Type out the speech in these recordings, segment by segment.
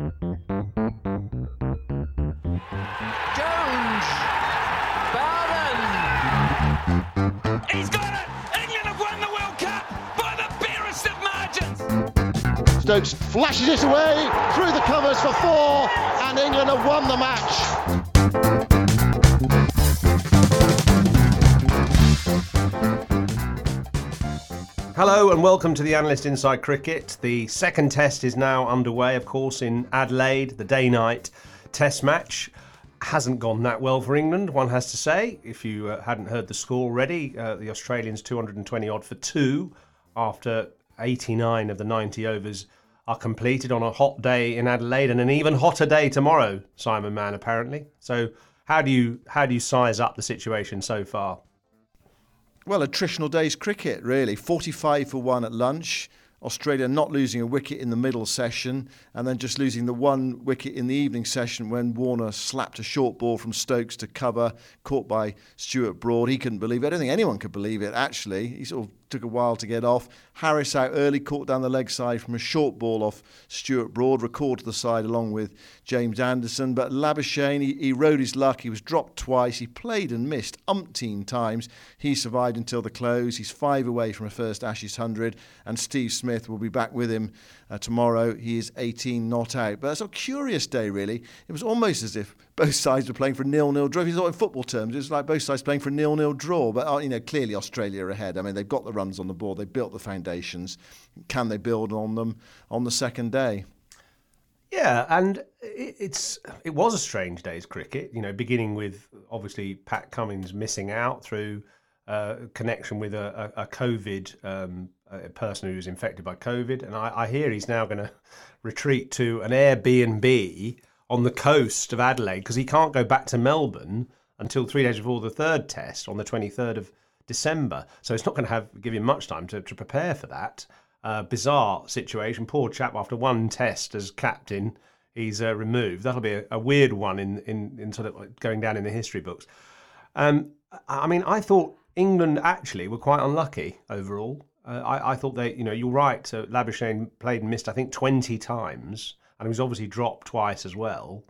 Jones! Bowden! He's got it! England have won the World Cup by the barest of margins! Stokes flashes it away through the covers for four, and England have won the match. Hello and welcome to the Analyst Inside Cricket. The second test is now underway, of course, in Adelaide, the day night test match. Hasn't gone that well for England, one has to say. If you uh, hadn't heard the score already, uh, the Australians 220 odd for two after 89 of the 90 overs are completed on a hot day in Adelaide and an even hotter day tomorrow, Simon Mann, apparently. So, how do you how do you size up the situation so far? Well, attritional days cricket, really. 45 for one at lunch. Australia not losing a wicket in the middle session and then just losing the one wicket in the evening session when Warner slapped a short ball from Stokes to cover, caught by Stuart Broad. He couldn't believe it. I don't think anyone could believe it, actually. He sort of took a while to get off. Harris out early, caught down the leg side from a short ball off Stuart Broad, recalled to the side along with James Anderson. But Labuschagne, he, he rode his luck. He was dropped twice. He played and missed umpteen times. He survived until the close. He's five away from a first Ashes 100, and Steve Smith will be back with him uh, tomorrow. He is 18 not out. But it's a curious day, really. It was almost as if both sides were playing for a nil-nil draw. If you thought in football terms, it was like both sides playing for a nil-nil draw. But uh, you know, clearly Australia are ahead. I mean, they've got the runs on the board. They've built the foundations. Can they build on them on the second day? Yeah, and it's it was a strange day's cricket. You know, beginning with obviously Pat Cummins missing out through uh, connection with a, a, a COVID um, a person who was infected by COVID, and I, I hear he's now going to retreat to an Airbnb on the coast of Adelaide because he can't go back to Melbourne until three days before the third test on the twenty third of December. So it's not going to have give him much time to, to prepare for that. Uh, bizarre situation. Poor chap, after one test as captain, he's uh, removed. That'll be a, a, weird one in, in, in sort of going down in the history books. Um, I mean, I thought England actually were quite unlucky overall. Uh, I, I, thought they, you know, you're right. Uh, Labuschagne played and missed, I think, 20 times, and he was obviously dropped twice as well.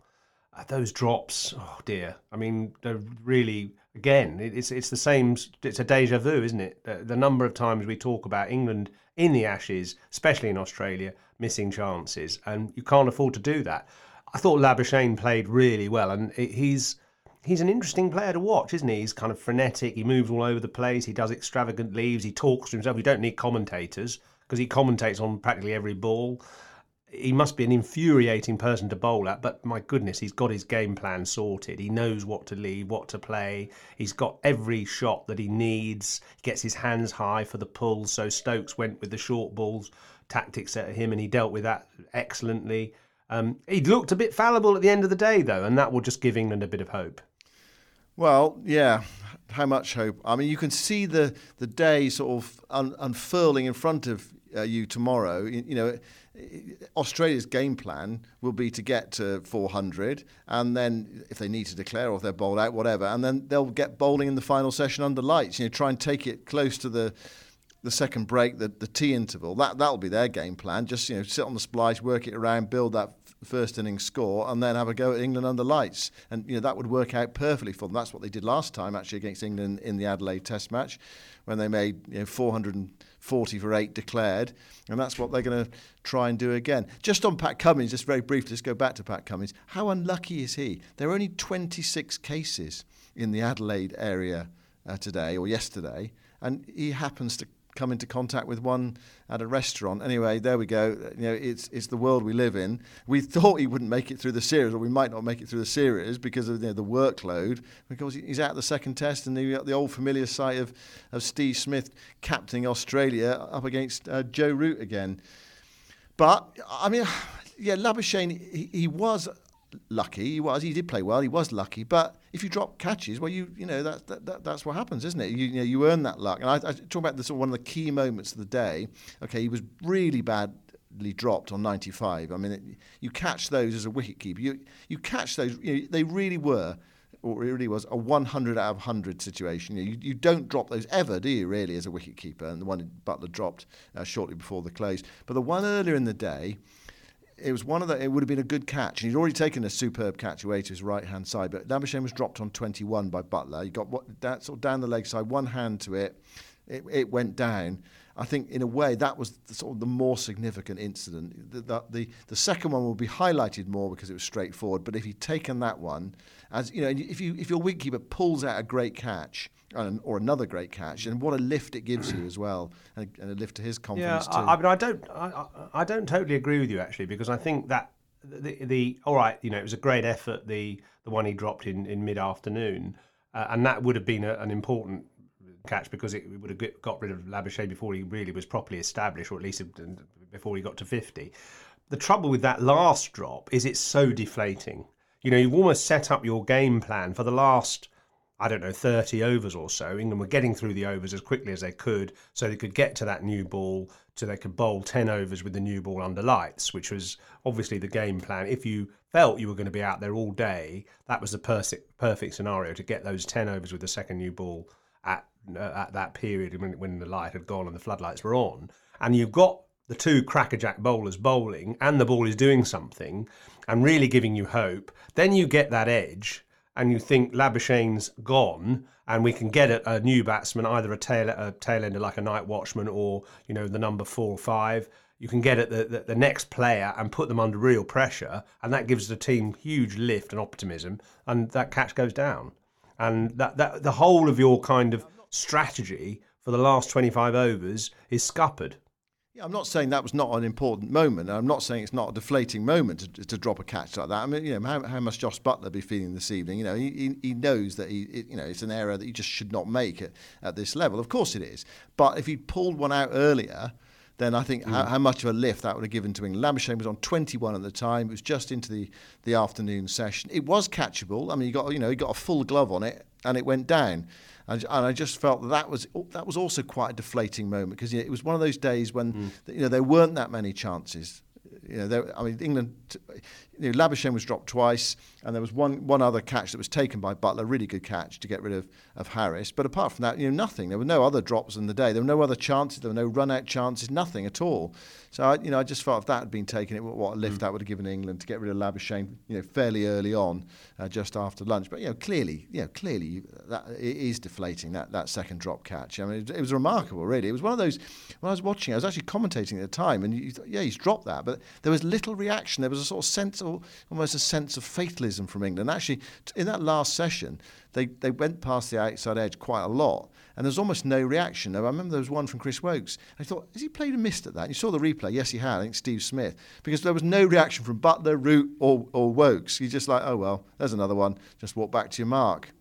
Uh, those drops, oh dear. I mean, they're really again, it's it's the same. It's a deja vu, isn't it? The, the, number of times we talk about England in the Ashes, especially in Australia, missing chances, and you can't afford to do that. I thought Labuschagne played really well, and he's he's an interesting player to watch, isn't he? He's kind of frenetic. He moves all over the place. He does extravagant leaves. He talks to himself. You don't need commentators because he commentates on practically every ball he must be an infuriating person to bowl at, but my goodness, he's got his game plan sorted. He knows what to leave, what to play. He's got every shot that he needs. He gets his hands high for the pulls. So Stokes went with the short balls tactics at him, and he dealt with that excellently. Um, he looked a bit fallible at the end of the day, though, and that will just give England a bit of hope. Well, yeah. How much hope? I mean, you can see the the day sort of un- unfurling in front of uh, you tomorrow. You, you know Australia's game plan will be to get to 400, and then if they need to declare or if they're bowled out, whatever, and then they'll get bowling in the final session under lights. You know, try and take it close to the the second break, the the tea interval. That that'll be their game plan. Just you know, sit on the splice, work it around, build that first innings score, and then have a go at England under lights. And you know that would work out perfectly for them. That's what they did last time, actually, against England in the Adelaide Test match, when they made you know 400. 40 for eight declared, and that's what they're going to try and do again. Just on Pat Cummins, just very briefly, let's go back to Pat Cummins. How unlucky is he? There are only 26 cases in the Adelaide area uh, today or yesterday, and he happens to come into contact with one at a restaurant. Anyway, there we go. You know, it's it's the world we live in. We thought he wouldn't make it through the series, or we might not make it through the series because of you know, the workload. Because he's out the second test, and the, the old familiar sight of, of Steve Smith captaining Australia up against uh, Joe Root again. But I mean, yeah, Labuschagne, he, he was lucky. He was. He did play well. He was lucky. But if you drop catches, well, you you know that, that, that that's what happens, isn't it? You, you know you earn that luck. And I, I talk about this one of the key moments of the day. Okay, he was really badly dropped on 95. I mean, it, you catch those as a wicketkeeper. You you catch those. You know, they really were. Or it really was a 100 out of 100 situation. You, you don't drop those ever, do you, really, as a wicketkeeper? And the one Buttler dropped uh, shortly before the close. But the one earlier in the day, it was one of the. It would have been a good catch, he'd already taken a superb catch away to his right hand side. But Labuschagne was dropped on 21 by Buttler. He got what, that sort of down the leg side, one hand to it. It, it went down. I think in a way that was the, sort of the more significant incident. The, the, the, the second one will be highlighted more because it was straightforward. But if he'd taken that one, as you know, if you if your wicketkeeper pulls out a great catch or another great catch, and what a lift it gives you as well, and a, and a lift to his confidence yeah, too. I, I mean, I don't, I, I don't totally agree with you actually, because I think that the, the all right, you know, it was a great effort the the one he dropped in in mid afternoon, uh, and that would have been a, an important catch because it would have got rid of Labuschagne before he really was properly established, or at least before he got to fifty. The trouble with that last drop is it's so deflating. You know, you've almost set up your game plan for the last I don't know, 30 overs or so. England were getting through the overs as quickly as they could so they could get to that new ball, so they could bowl 10 overs with the new ball under lights, which was obviously the game plan. If you felt you were going to be out there all day, that was the perfect, perfect scenario to get those 10 overs with the second new ball at, Uh, at that period when, when the light had gone and the floodlights were on. And you've got the two crackerjack bowlers bowling and the ball is doing something and really giving you hope, then you get that edge and you think Labuschagne's gone and we can get a, a new batsman, either a tail a tail ender like a night watchman or you know the number four or five. You can get at the, the, the, next player and put them under real pressure, and that gives the team huge lift and optimism, and that catch goes down. And that, that the whole of your kind of strategy for the last 25 overs is scuppered. Yeah, I'm not saying that was not an important moment. I'm not saying it's not a deflating moment to, to drop a catch like that. I mean, you know, how, how must Jos Buttler be feeling this evening? You know, he, he knows that he, you know, it's an error that he just should not make at, at this level. Of course it is. But if he pulled one out earlier, then I think mm. how, how, much of a lift that would have given to England. Labuschagne was on 21 at the time. It was just into the, the afternoon session. It was catchable. I mean, he got you know he got a full glove on it, and it went down. And, and I just felt that, that was that was also quite a deflating moment because you know, it was one of those days when mm. you know there weren't that many chances. You know, there, I mean, England you know, Labuschagne was dropped twice, and there was one one other catch that was taken by Buttler, really good catch to get rid of, of Harris. But apart from that, you know, nothing. There were no other drops in the day. There were no other chances. There were no run out chances. Nothing at all. So I, you know, I just felt if that had been taken, it what a lift mm. that would have given England to get rid of Labuschagne, you know, fairly early on, uh, just after lunch. But you know, clearly, you know, clearly that it is deflating that that second drop catch. I mean, it, it was remarkable, really. It was one of those. When I was watching, I was actually commentating at the time, and you, yeah, he's dropped that, but there was little reaction. There was a sort of sense of almost a sense of fatalism from England. Actually, in that last session, they, they went past the outside edge quite a lot, and there's almost no reaction. Now, I remember there was one from Chris Woakes. I thought, has he played a missed at that? And you saw the replay. Yes, he had. I think Steve Smith, because there was no reaction from Buttler, Root, or, or Woakes. You're just like, oh well, there's another one. Just walk back to your mark.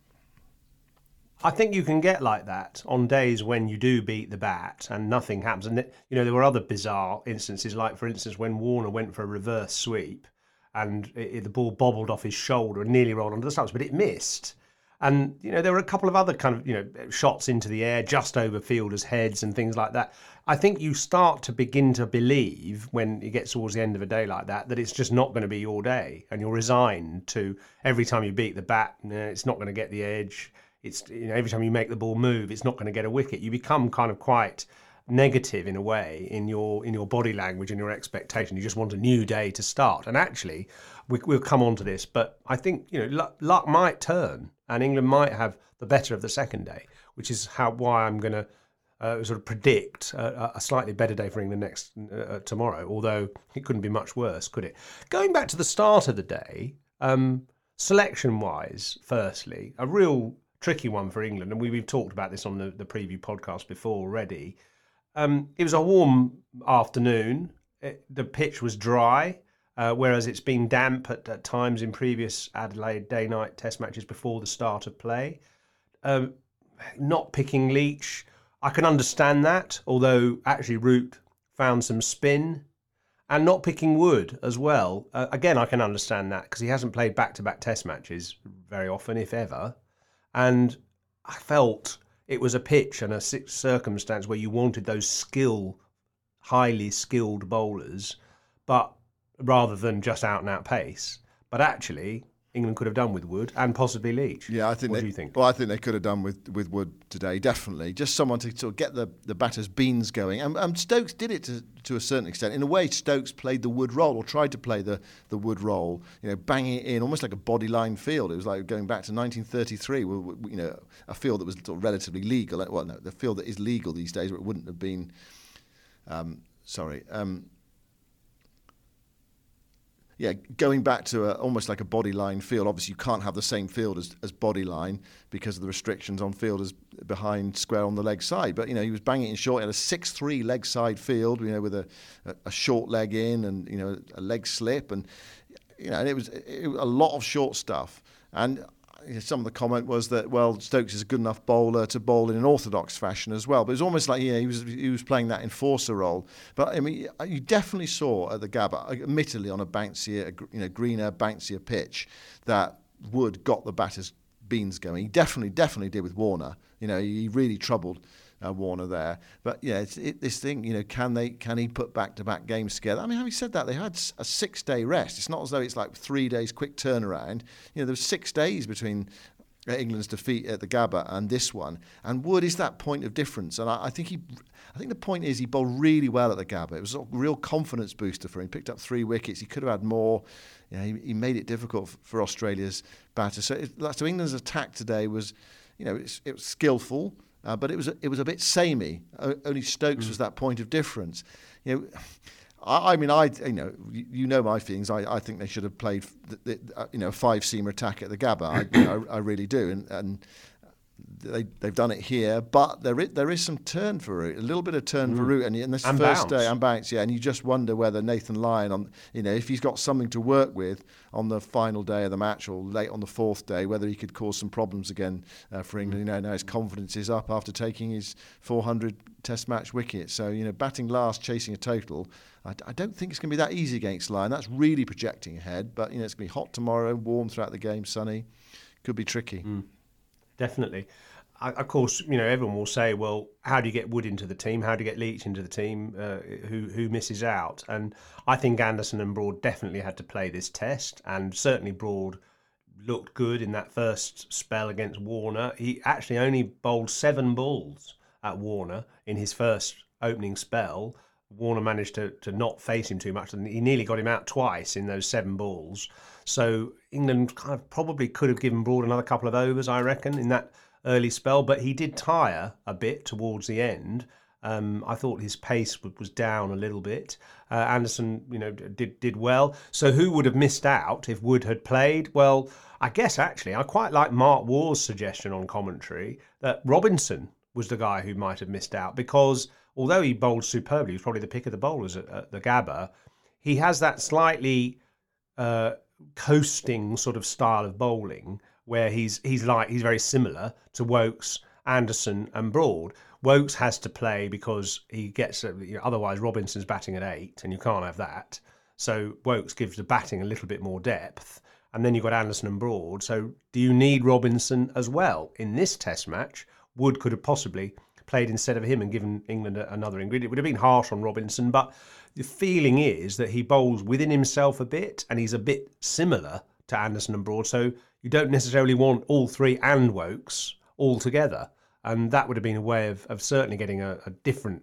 I think you can get like that on days when you do beat the bat and nothing happens. And you know there were other bizarre instances, like for instance when Warner went for a reverse sweep and it, the ball bobbled off his shoulder and nearly rolled onto the stumps, but it missed. And you know there were a couple of other kind of you know shots into the air just over fielders' heads and things like that. I think you start to begin to believe when it gets towards the end of a day like that that it's just not going to be your day, and you're resigned to every time you beat the bat, it's not going to get the edge. It's you know every time you make the ball move, it's not going to get a wicket. You become kind of quite negative in a way in your in your body language and your expectation. You just want a new day to start. And actually, we, will come on to this, but I think you know luck, luck, might turn, and England might have the better of the second day, which is how why I'm going to uh, sort of predict a, a, slightly better day for England next uh, tomorrow. Although it couldn't be much worse, could it? Going back to the start of the day, um, selection-wise, firstly, a real tricky one for England, and we, have talked about this on the, the preview podcast before already. Um, it was a warm afternoon. It, the pitch was dry, uh, whereas it's been damp at, at, times in previous Adelaide day-night Test matches before the start of play. Um, not picking Leach, I can understand that. Although actually Root found some spin, and not picking Wood as well. Uh, again, I can understand that because he hasn't played back-to-back Test matches very often, if ever. And I felt it was a pitch and a circumstance where you wanted those skill, highly skilled bowlers, but rather than just out and out pace. But actually, England could have done with Wood and possibly Leach. Yeah, I think. What they, do you think? Well, I think they could have done with, with Wood today, definitely. Just someone to sort of get the, the batter's beans going. And, and Stokes did it to, to a certain extent. In a way, Stokes played the Wood role or tried to play the, the Wood role, you know, banging it in almost like a bodyline field. It was like going back to 1933, you know, a field that was sort of relatively legal. Well, no, the field that is legal these days, where it wouldn't have been. Um, sorry. Um, yeah, going back to a, almost like a body line field. Obviously, you can't have the same field as, as body line because of the restrictions on fielders behind square on the leg side. But you know, he was banging it in short. He had a six-three leg side field. You know, with a, a, a short leg in and you know a leg slip and you know, and it was, it a lot of short stuff. And some of the comment was that well Stokes is a good enough bowler to bowl in an orthodox fashion as well. But it was almost like yeah he was he was playing that enforcer role. But I mean you definitely saw at the Gabba, admittedly on a bouncier you know greener bouncier pitch, that Wood got the batters beans going. He definitely definitely did with Warner. You know he really troubled uh, Warner there. But yeah, it's it, this thing. You know, can they can he put back to back games together? I mean, having said that, they had a six day rest. It's not as though it's like three days quick turnaround. You know, there was six days between. Uh, England's defeat at the Gabba and this one, and Wood is that point of difference. And I, I think he, I think the point is he bowled really well at the Gabba. It was a real confidence booster for him. He picked up three wickets. He could have had more. You know, he, he made it difficult for Australia's batter. So, it, so England's attack today was, you know, it was skillful. Uh, but it was a, it was a bit samey. O- only Stokes mm. was that point of difference. You know, I, I, mean, I you know you, you know my feelings. I, I think they should have played the, the, uh, you know five seamer attack at the Gabba. I, you know, I, I really do, and, and they they've done it here, but there is, there is some turn for Root, a little bit of turn mm. for Root, and, and this and first bounce. day and bounce, yeah, and you just wonder whether Nathan Lyon on you know if he's got something to work with on the final day of the match or late on the fourth day, whether he could cause some problems again uh, for England. You know, now his confidence is up after taking his 400 Test match wicket, so you know batting last, chasing a total. I, I don't think it's going to be that easy against Lyon. That's really projecting ahead, but you know it's going to be hot tomorrow, warm throughout the game, sunny. Could be tricky. Mm. Definitely of course, you know everyone will say, "Well, how do you get Wood into the team? How do you get Leach into the team? Uh, who who misses out?" And I think Anderson and Broad definitely had to play this test, and certainly Broad looked good in that first spell against Warner. He actually only bowled seven balls at Warner in his first opening spell. Warner managed to, to not face him too much, and he nearly got him out twice in those seven balls. So England kind of probably could have given Broad another couple of overs, I reckon, in that early spell, but he did tire a bit towards the end. Um, I thought his pace was down a little bit. Uh, Anderson, you know, did did well. So who would have missed out if Wood had played? Well, I guess actually I quite like Mark Waugh's suggestion on commentary that Robinson was the guy who might have missed out because although he bowled superbly, he was probably the pick of the bowlers at, at the Gabba. He has that slightly uh, coasting sort of style of bowling where he's he's like he's very similar to Woakes, Anderson, and Broad. Woakes has to play because he gets uh, you know, otherwise Robinson's batting at eight, and you can't have that. So Woakes gives the batting a little bit more depth, and then you've got Anderson and Broad. So do you need Robinson as well in this Test match? Wood could have possibly played instead of him and given England another ingredient. It would have been harsh on Robinson, but the feeling is that he bowls within himself a bit, and he's a bit similar to Anderson and Broad. So you don't necessarily want all three and Woakes all together. And that would have been a way of, of certainly getting a, a different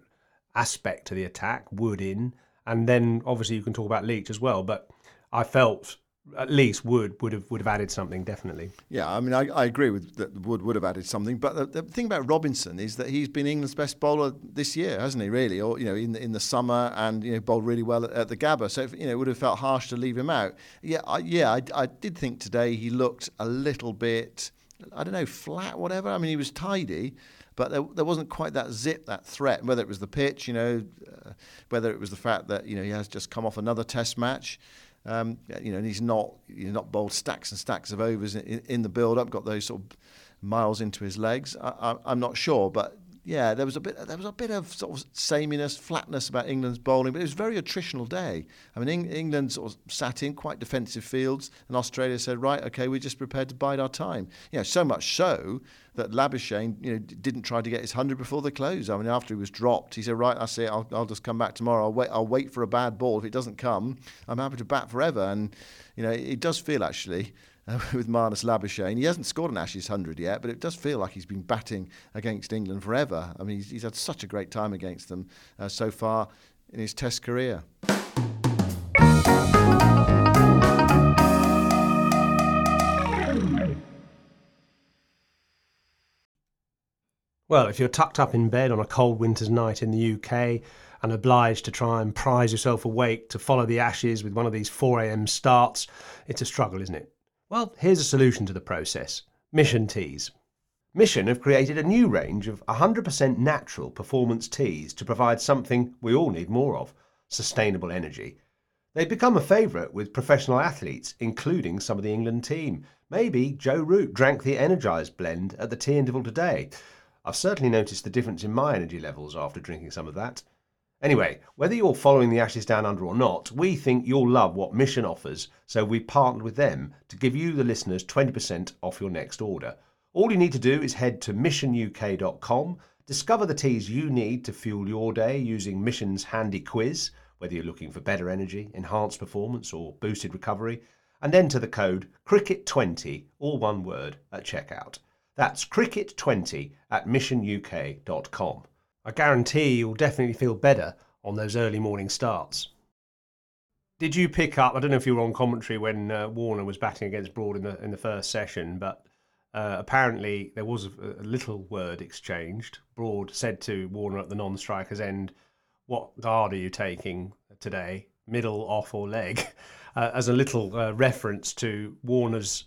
aspect to the attack, Wood in. And then obviously you can talk about Leach as well. But I felt at least Wood would have would have added something definitely. Yeah, I mean, I, I agree with that. Wood would have added something, but the, the, thing about Robinson is that he's been England's best bowler this year, hasn't he? Really, or you know, in the, in the summer, and you know, bowled really well at, at the Gabba. So if, you know, it would have felt harsh to leave him out. Yeah, I, yeah, I, I did think today he looked a little bit, I don't know, flat, whatever. I mean, he was tidy but there, there, wasn't quite that zip, that threat. Whether it was the pitch, you know, uh, whether it was the fact that you know he has just come off another Test match, um, you know, and he's not he's not bowled stacks and stacks of overs in, in the build-up, got those sort of miles into his legs. I, am not sure, but yeah, there was a bit there was a bit of sort of sameness, flatness about England's bowling, but it was a very attritional day. I mean, Eng- England sort of sat in quite defensive fields, and Australia said, right, okay, we're just prepared to bide our time. You know, so much so that Labuschagne, you know, didn't try to get his hundred before the close. I mean, after he was dropped, he said, right, I see, I'll, I'll just come back tomorrow. I'll wait, I'll wait for a bad ball. If it doesn't come, I'm happy to bat forever. And you know, it does feel actually uh, with Marnus Labuschagne. He hasn't scored an Ashes 100 yet, but it does feel like he's been batting against England forever. I mean, he's, he's had such a great time against them uh, so far in his Test career. Well, if you're tucked up in bed on a cold winter's night in the UK and obliged to try and prise yourself awake to follow the Ashes with one of these 4am starts, it's a struggle, isn't it? Well, here's a solution to the process Mission Teas. Mission have created a new range of 100% natural performance teas to provide something we all need more of sustainable energy. They've become a favourite with professional athletes, including some of the England team. Maybe Joe Root drank the Energised blend at the tea interval today. I've certainly noticed the difference in my energy levels after drinking some of that. Anyway, whether you're following the Ashes Down Under or not, we think you'll love what Mission offers, so we partnered with them to give you, the listeners, 20% off your next order. All you need to do is head to missionuk.com, discover the teas you need to fuel your day using Mission's handy quiz, whether you're looking for better energy, enhanced performance, or boosted recovery, and enter the code CRICKET20, all one word, at checkout. That's CRICKET20 at missionuk.com. I guarantee you'll definitely feel better on those early morning starts. Did you pick up? I don't know if you were on commentary when uh, Warner was batting against Broad in the in the first session, but uh, apparently there was a, a, little word exchanged. Broad said to Warner at the non-striker's end, "What guard are you taking today? Middle, off, or leg?" Uh, as a little uh, reference to Warner's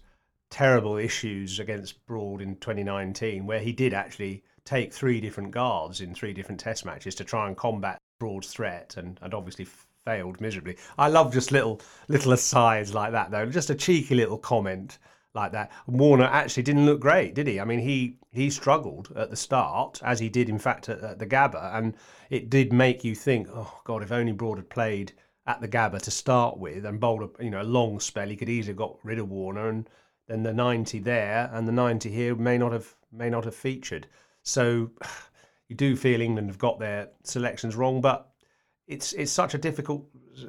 terrible issues against Broad in 2019, where he did actually take three different guards in three different test matches to try and combat Broad's threat and, and obviously failed miserably. I love just little little asides like that though, just a cheeky little comment like that. Warner actually didn't look great, did he? I mean, he he struggled at the start, as he did in fact at, at the Gabba, and it did make you think, oh God, if only Broad had played at the Gabba to start with and bowled a you know a long spell, he could easily have got rid of Warner, and then the 90 there and the 90 here may not have may not have featured. So you do feel England have got their selections wrong, but it's it's such a difficult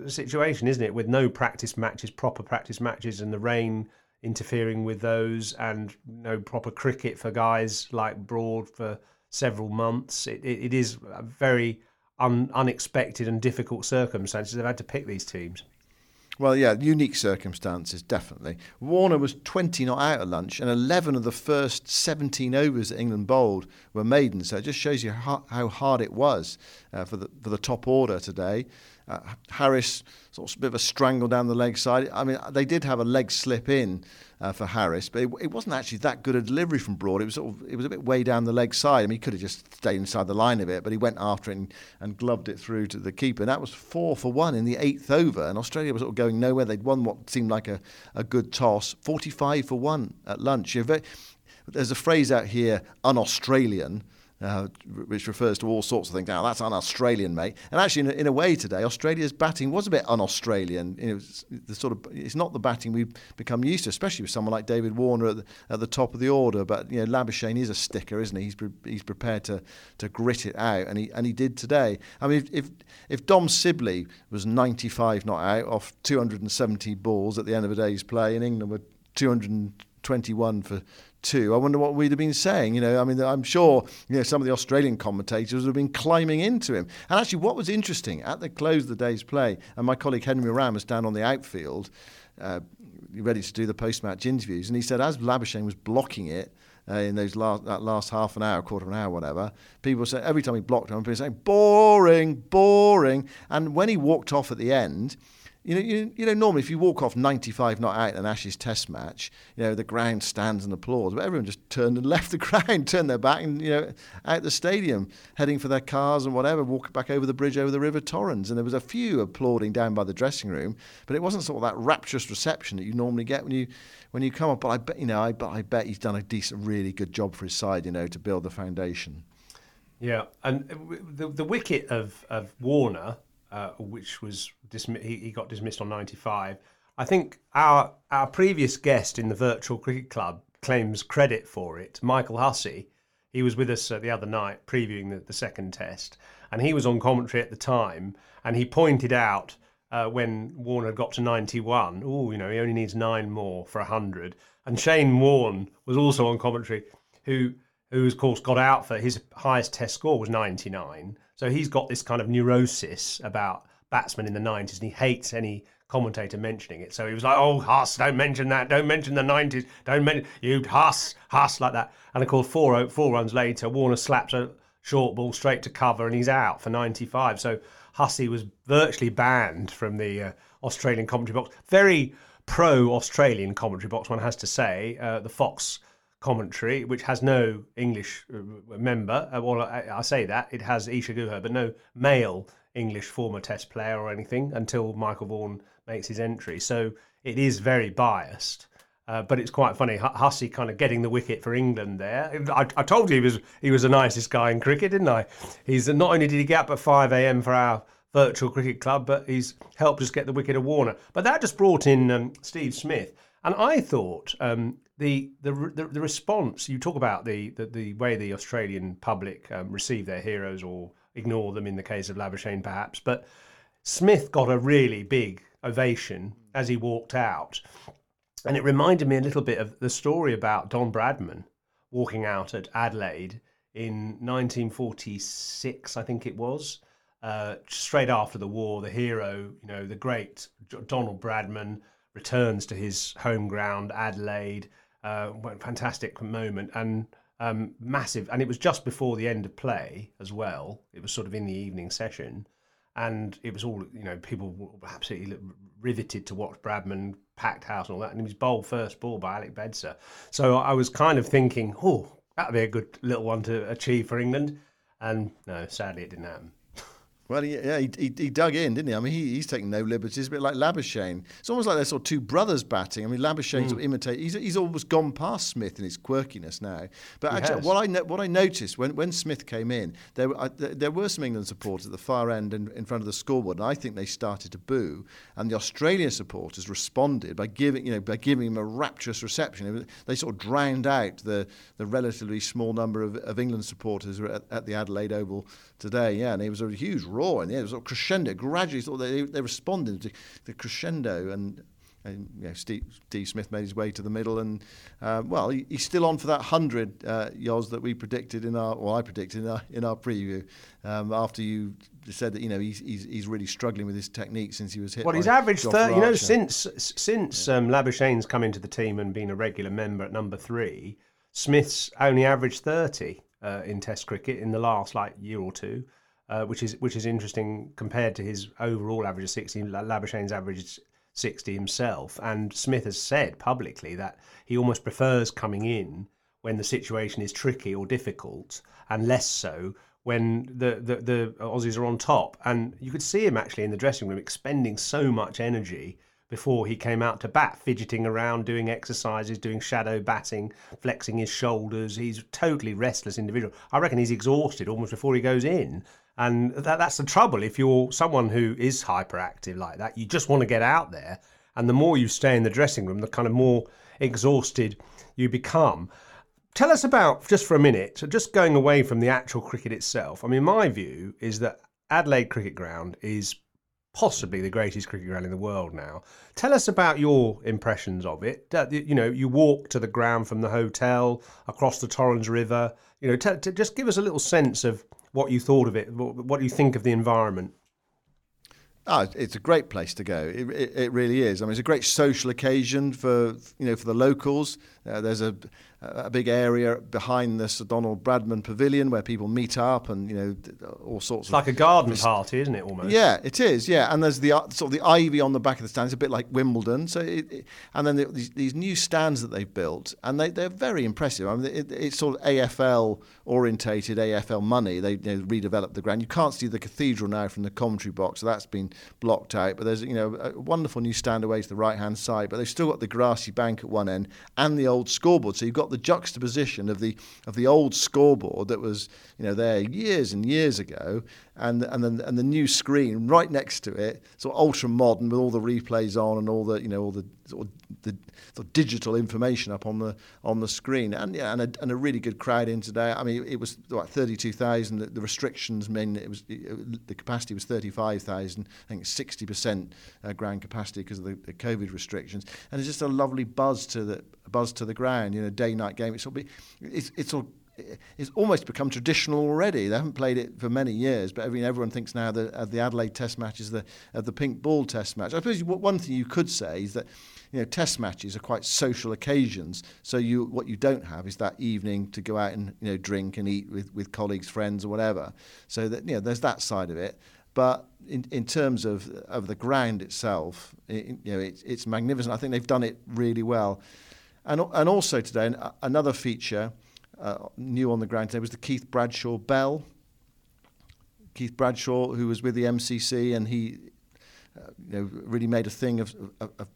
situation, isn't it? With no practice matches, proper practice matches, and the rain interfering with those, and no proper cricket for guys like Broad for several months. It, it, it is a very un, unexpected and difficult circumstances. They've had to pick these teams. Well, yeah, unique circumstances, definitely. Warner was 20 not out at lunch, and 11 of the first 17 overs that England bowled were maiden. So it just shows you how, how hard it was uh, for, the, for the top order today. Uh, Harris, sort of a bit of a strangle down the leg side. I mean, they did have a leg slip in uh, for Harris, but it, it, wasn't actually that good a delivery from Broad. It was sort of, it was a bit way down the leg side. I mean, he could have just stayed inside the line a bit, but he went after it and, and gloved it through to the keeper. And that was four for one in the eighth over, and Australia was sort of going nowhere. They'd won what seemed like a, a good toss, 45 for one at lunch. Very, there's a phrase out here, un-Australian, uh, which refers to all sorts of things. Now, that's un-Australian, mate. And actually, in a, in a way, today Australia's batting was a bit un-Australian. You know, it's, the sort of it's not the batting we've become used to, especially with someone like David Warner at the, at the top of the order. But you know, Labuschagne is a sticker, isn't he? He's pre- he's prepared to to grit it out, and he and he did today. I mean, if if, if Dom Sibley was 95 not out off 270 balls at the end of a day's play, and England were 221 for two. I wonder what we'd have been saying. You know, I mean, I'm sure you know some of the Australian commentators would have been climbing into him. And actually, what was interesting at the close of the day's play, and my colleague Henry Ram was down on the outfield. uh, ready to do the post-match interviews, and he said as Labuschagne was blocking it. Uh, in those last that last half an hour, quarter of an hour, whatever, people said every time he blocked him, people saying boring, boring. And when he walked off at the end, you know, you, you know, normally if you walk off 95 not out in an Ashes Test match, you know, the ground stands and applauds, but everyone just turned and left the ground, turned their back and, you know, out the stadium, heading for their cars and whatever, walk back over the bridge over the River Torrens. And there was a few applauding down by the dressing room, but it wasn't sort of that rapturous reception that you normally get when you when you come up. But I bet, you know, I, I bet he's done a decent, really good job for his side, you know, to build the foundation. Yeah, and the, the wicket of, of Warner uh, which was dismi- he, he got dismissed on 95. I think our our previous guest in the virtual cricket club claims credit for it. Michael Hussey, he was with us uh, the other night previewing the, the second test, and he was on commentary at the time, and he pointed out uh, when Warner got to 91, oh, you know, he only needs nine more for 100. And Shane Warne was also on commentary, who who of course got out for his highest test score was 99. So he's got this kind of neurosis about batsmen in the 90s and he hates any commentator mentioning it. So he was like, oh, Huss, don't mention that. Don't mention the 90s. Don't mention, you Huss, Huss, like that. And of course, four, four runs later, Warner slaps a short ball straight to cover and he's out for 95. So Hussey was virtually banned from the uh, Australian commentary box. Very pro Australian commentary box, one has to say. Uh, the Fox commentary, which has no English uh, member. Uh, well, I, I, say that it has Isa Guha, but no male English former Test player or anything until Michael Vaughan makes his entry. So it is very biased. Uh, but it's quite funny, Hussey kind of getting the wicket for England there. I, I, told you he was he was the nicest guy in cricket, didn't I? He's not only did he get up at five a.m. for our virtual cricket club, but he's helped us get the wicket of Warner. But that just brought in um, Steve Smith, and I thought um, the, the, the response you talk about the the, the way the Australian public um, receive their heroes or ignore them in the case of Labuschagne perhaps, but Smith got a really big ovation as he walked out, and it reminded me a little bit of the story about Don Bradman walking out at Adelaide in 1946, I think it was. Uh, straight after the war, the hero, you know, the great Donald Bradman returns to his home ground, Adelaide, uh, fantastic moment and um, massive. And it was just before the end of play as well. It was sort of in the evening session. And it was all, you know, people were absolutely riveted to watch Bradman, packed house and all that. And he was bowled first ball by Alec Bedser. So I was kind of thinking, oh, that'd be a good little one to achieve for England. And no, sadly, it didn't happen. Well, yeah, he, he, he, dug in, didn't he? I mean, he, he's taking no liberties, a bit like Labuschagne. It's almost like they're sort of two brothers batting. I mean, Labuschagne mm. sort of imitate. He's, he's almost gone past Smith in his quirkiness now. But he actually, has. what I what I noticed when, when Smith came in, there I, there were some England supporters at the far end in, in front of the scoreboard, and I think they started to boo. And the Australian supporters responded by giving you know by giving him a rapturous reception. They sort of drowned out the the relatively small number of, of England supporters at, at the Adelaide Oval today. Yeah, and it was a huge roar, and yeah, it was a crescendo. Gradually, sort of they they responded to the crescendo, and, and you know, Steve, Steve Smith made his way to the middle, and uh, well, he, he's still on for that hundred uh, Yoz that we predicted in our, well, I predicted in our in our preview. Um, after you said that you know he's, he's he's really struggling with his technique since he was hit. Well, he's averaged thirty. You know, since since yeah. um, Labuschagne's come into the team and been a regular member at number three, Smith's only averaged thirty uh, in Test cricket in the last like year or two, uh, which is which is interesting compared to his overall average of sixty. Labuschagne's average is sixty himself, and Smith has said publicly that he almost prefers coming in when the situation is tricky or difficult, and less so when the, the, the Aussies are on top. And you could see him actually in the dressing room expending so much energy before he came out to bat, fidgeting around, doing exercises, doing shadow batting, flexing his shoulders. He's a totally restless individual. I reckon he's exhausted almost before he goes in. And that, that's the trouble. If you're someone who is hyperactive like that, you just want to get out there. And the more you stay in the dressing room, the kind of more exhausted you become. Tell us about, just for a minute, just going away from the actual cricket itself. I mean, my view is that Adelaide Cricket Ground is possibly the greatest cricket ground in the world now. Tell us about your impressions of it. You know, you walk to the ground from the hotel across the Torrens River. You know, t- t- just give us a little sense of what you thought of it, what, what you think of the environment. Oh, it's a great place to go. It, it, it, really is. I mean, it's a great social occasion for you know for the locals. Uh, there's a a big area behind the Sir Donald Bradman Pavilion where people meet up and you know all sorts it's of like a garden party, isn't it? Almost. Yeah, it is. Yeah, and there's the uh, sort of the ivy on the back of the stand. It's a bit like Wimbledon. So, it, it, and then the, these, these, new stands that they've built, and they they're very impressive. I mean, it, it's sort of AFL orientated, AFL money. They, they redeveloped the ground. You can't see the cathedral now from the commentary box, so that's been blocked out. But there's you know a wonderful new stand away to the right hand side. But they've still got the grassy bank at one end and the old scoreboard. So you've got the juxtaposition of the of the old scoreboard that was you know there years and years ago, and and then and the new screen right next to it, sort of ultra modern with all the replays on and all the you know all the sort of the sort of digital information up on the on the screen, and yeah, and a, and a really good crowd in today. I mean, it was what thirty two thousand. The, restrictions mean it was it, the capacity was thirty five thousand. I think sixty percent uh, ground capacity because of the, the, COVID restrictions, and it's just a lovely buzz to the buzz to the ground. You know, day night game. It's all be it's it's all it's almost become traditional already. They haven't played it for many years, but everyone thinks now that uh, the Adelaide Test match is the uh, the pink ball Test match. I suppose one thing you could say is that you know Test matches are quite social occasions. So you what you don't have is that evening to go out and you know drink and eat with, with colleagues, friends, or whatever. So that you know there's that side of it. But in, in terms of of the ground itself, it, you know it's magnificent. I think they've done it really well. And and also today another feature uh, new on the ground today was the Keith Bradshaw Bell. Keith Bradshaw, who was with the MCC, and he uh, you know, really made a thing of, of, of,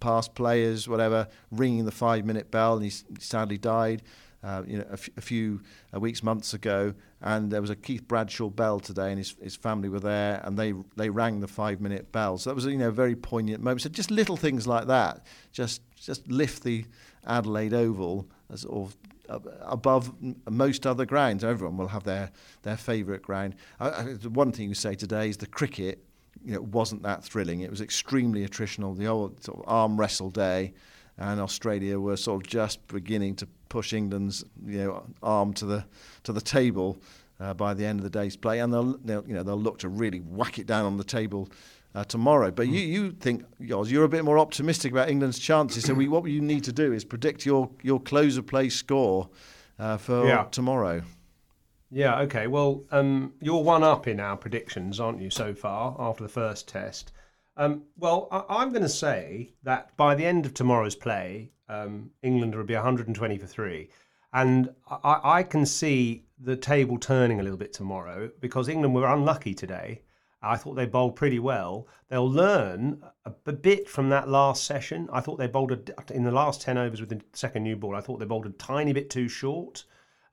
past players, whatever, ringing the five-minute bell, and he sadly died. Uh, you know, a, f- a few uh, weeks, months ago, and there was a Keith Bradshaw bell today, and his, his family were there, and they they rang the five-minute bell. So that was you know a very poignant moment. So just little things like that, just just lift the Adelaide Oval as sort of above most other grounds. Everyone will have their, their favourite ground. the one thing you say today is the cricket you know, wasn't that thrilling. It was extremely attritional. The old sort of arm wrestle day, and Australia were sort of just beginning to push England's you know arm to the to the table uh, by the end of the day's play, and they'll, they'll you know they'll look to really whack it down on the table uh, tomorrow. But mm. you, you think, Yoz, you're a bit more optimistic about England's chances. So we, what you need to do is predict your, your close of play score uh, for yeah. tomorrow. Yeah, okay. Well, um, you're one up in our predictions, aren't you, so far after the first test? Um, well, I- am going to say that by the end of tomorrow's play, um, England will be 120 for three. And I-, I can see the table turning a little bit tomorrow because England were unlucky today I thought they bowled pretty well. They'll learn a, bit from that last session. I thought they bowled a, in the last 10 overs with the second new ball. I thought they bowled a tiny bit too short.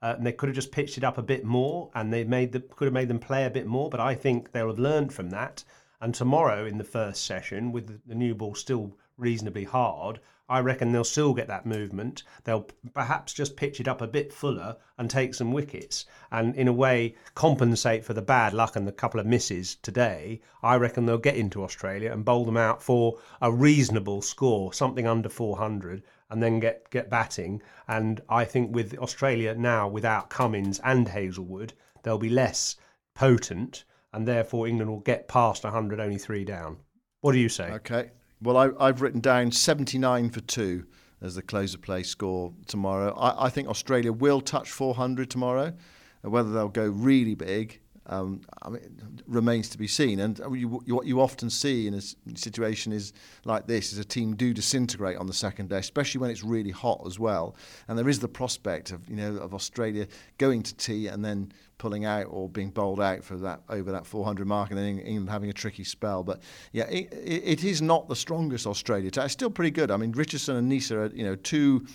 Uh, and they could have just pitched it up a bit more and they made the, could have made them play a bit more. But I think they'll have learned from that. And tomorrow in the first session, with the, the new ball still reasonably hard, I reckon they'll still get that movement. They'll perhaps just pitch it up a bit fuller and take some wickets, and in a way compensate for the bad luck and the couple of misses today. I reckon they'll get into Australia and bowl them out for a reasonable score, something under 400, and then get get batting. And I think with Australia now without Cummins and Hazlewood, they'll be less potent, and therefore England will get past 100, only three down. What do you say? Okay. Well, I, have written down 79 for two as the close of play score tomorrow. I, I think Australia will touch 400 tomorrow. Whether they'll go really big um, I mean, remains to be seen. And you, you, what you often see in a situation is like this: is a team do disintegrate on the second day, especially when it's really hot as well. And there is the prospect of you know of Australia going to tea and then pulling out or being bowled out for that over that 400 mark, and then England having a tricky spell. But yeah, it, it is not the strongest Australia. It's still pretty good. I mean, Richardson and Neser are you know two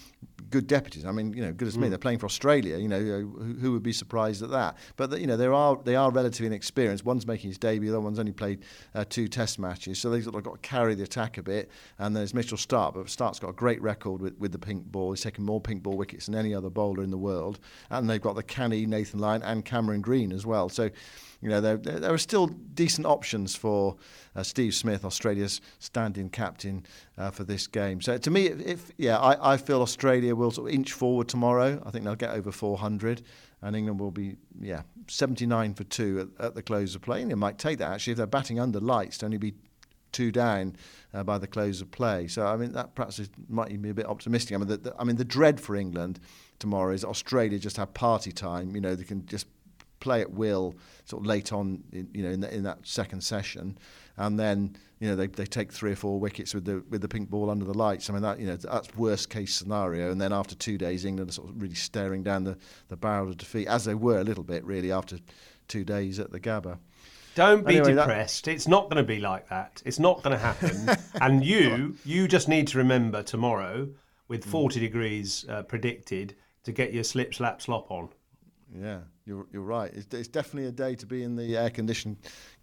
good deputies. I mean, you know, good as mm. me, they're playing for Australia. You know, who, who would be surprised at that? But you know, there are they are relatively inexperienced. One's making his debut, the other one's only played uh, two Test matches, so they've sort of got to carry the attack a bit. And there's Mitchell Starc, but Starc's got a great record with, with the pink ball. He's taken more pink ball wickets than any other bowler in the world. And they've got the canny Nathan Lyon and Cameron Green as well. So you know, there, there are still decent options for uh, Steve Smith, Australia's standing captain uh, for this game. So to me, if yeah, I, I feel Australia will sort of inch forward tomorrow. I think they'll get over 400 and England will be yeah 79 for two at, at the close of play. England might take that actually if they're batting under lights to only be two down uh, by the close of play. So I mean that perhaps is, might even be a bit optimistic. I mean the, the, I mean the dread for England tomorrow is Australia just have party time. You know they can just play at will sort of late on in, you know in, the, in that second session and then you know they, they take three or four wickets with the with the pink ball under the lights. I mean that you know that's worst case scenario. And then after two days, England are sort of really staring down the, the barrel of defeat, as they were a little bit really after two days at the Gabba. Don't be anyway, depressed. That... It's not going to be like that. It's not going to happen. and you you just need to remember tomorrow, with 40 degrees uh, predicted, to get your slip slap slop on. Yeah, you're, you're right. It's, it's, definitely a day to be in the air conditioned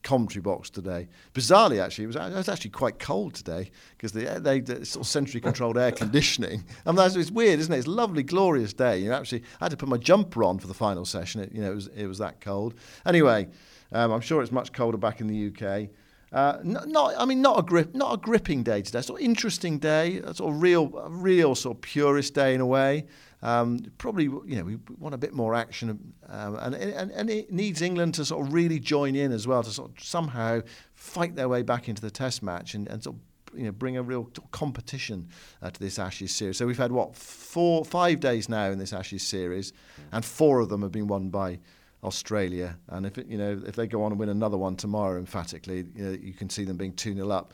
commentary box today. Bizarrely, actually, it was, it was actually quite cold today because they, they, they sort of centrally controlled air conditioning. I mean, it's weird, isn't it? It's a lovely, glorious day. You know, actually, I had to put my jumper on for the final session. It, you know, it was, it was that cold. Anyway, um, I'm sure it's much colder back in the UK. Uh, not, I mean, not a grip, not a gripping day today. Sort of interesting day, sort of real, real sort of purist day in a way. Um, probably, you know, we want a bit more action, um, and, and and it needs England to sort of really join in as well to sort of somehow fight their way back into the Test match and, and sort of you know bring a real competition uh, to this Ashes series. So we've had what four, five days now in this Ashes series, and four of them have been won by Australia. And if it, you know if they go on and win another one tomorrow, emphatically, you, know, you can see them being two 0 up.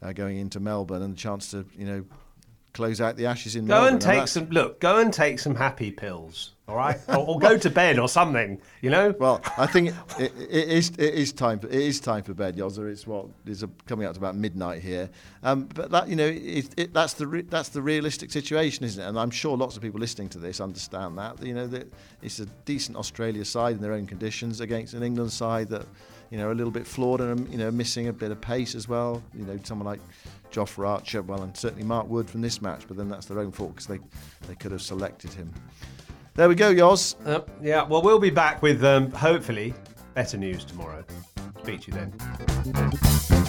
Uh, going into Melbourne and the chance to you know close out the ashes in. Go Melbourne, and take some. Look, go and take some happy pills. All right, or, or, go to bed or something. You know. Well, I think it, it is. It is time. For, it is time for bed, Yozza. It's what is coming up to about midnight here. Um, but that you know, it, it, that's the re, that's the realistic situation, isn't it? And I'm sure lots of people listening to this understand that. You know, that it's a decent Australia side in their own conditions against an England side that you know, a little bit flawed and you know missing a bit of pace as well. You know, someone like Jofra Archer, well, and certainly Mark Wood from this match, but then that's their own fault because they, they could have selected him. There we go, Yoz. Uh, yeah, well, we'll be back with um, hopefully better news tomorrow. Speak to you then.